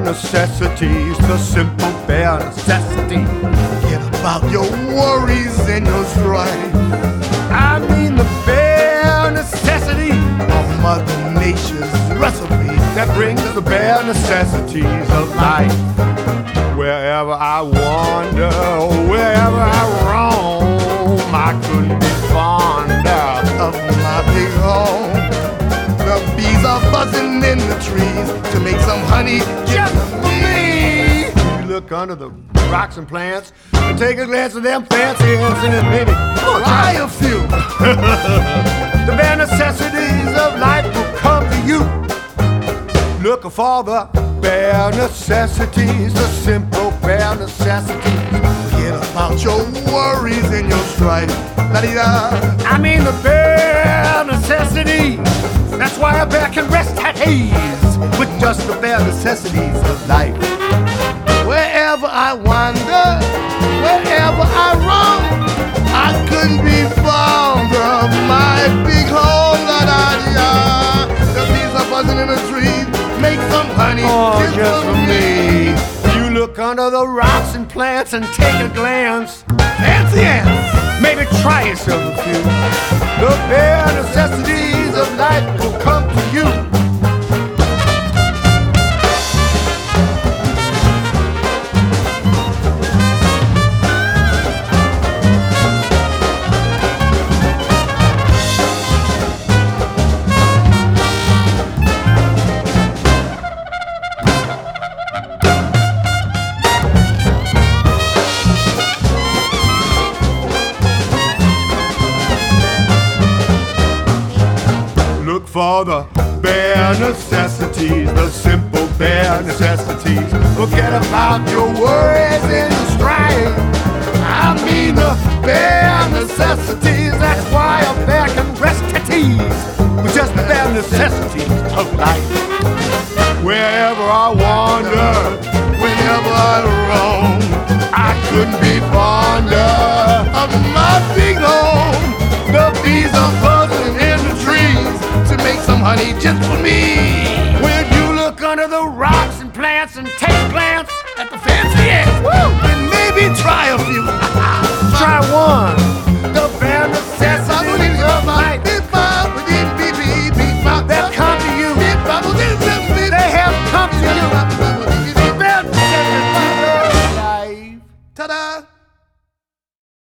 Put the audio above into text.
necessities, the simple bare necessities. Forget about your worries and your strife. I mean the bare necessity of Mother Nature's recipe that brings the bare necessities of life. Wherever I wander, wherever I roam, I couldn't be fonder of my big home. The bees are buzzing in the trees to make some honey look under the rocks and plants and take a glance at them fancy ants and then maybe a few. the bare necessities of life will come to you. Looking for the bare necessities, the simple bare necessities. Forget about your worries and your strife. I mean the bare necessities. That's why a bear can rest at ease with just the bare necessities of life. Wherever I wander, wherever I roam, I couldn't be fonder of my big home. La-da-di-da. The bees are buzzing in the trees. Make some honey oh, just, just for me. You look under the rocks and plants and take a glance. Fancy ants. Maybe try yourself a few. The bare necessities for the bare necessities, the simple bare necessities. Forget about your worries and your strife. I mean the bare necessities. That's why a bear can rest at ease with just the bare necessities of life. Wherever I wander, whenever I roam, I couldn't be fonder of my big home. Just for me. When you look under the rocks and plants and take a glance at the fancy Woo! and maybe try.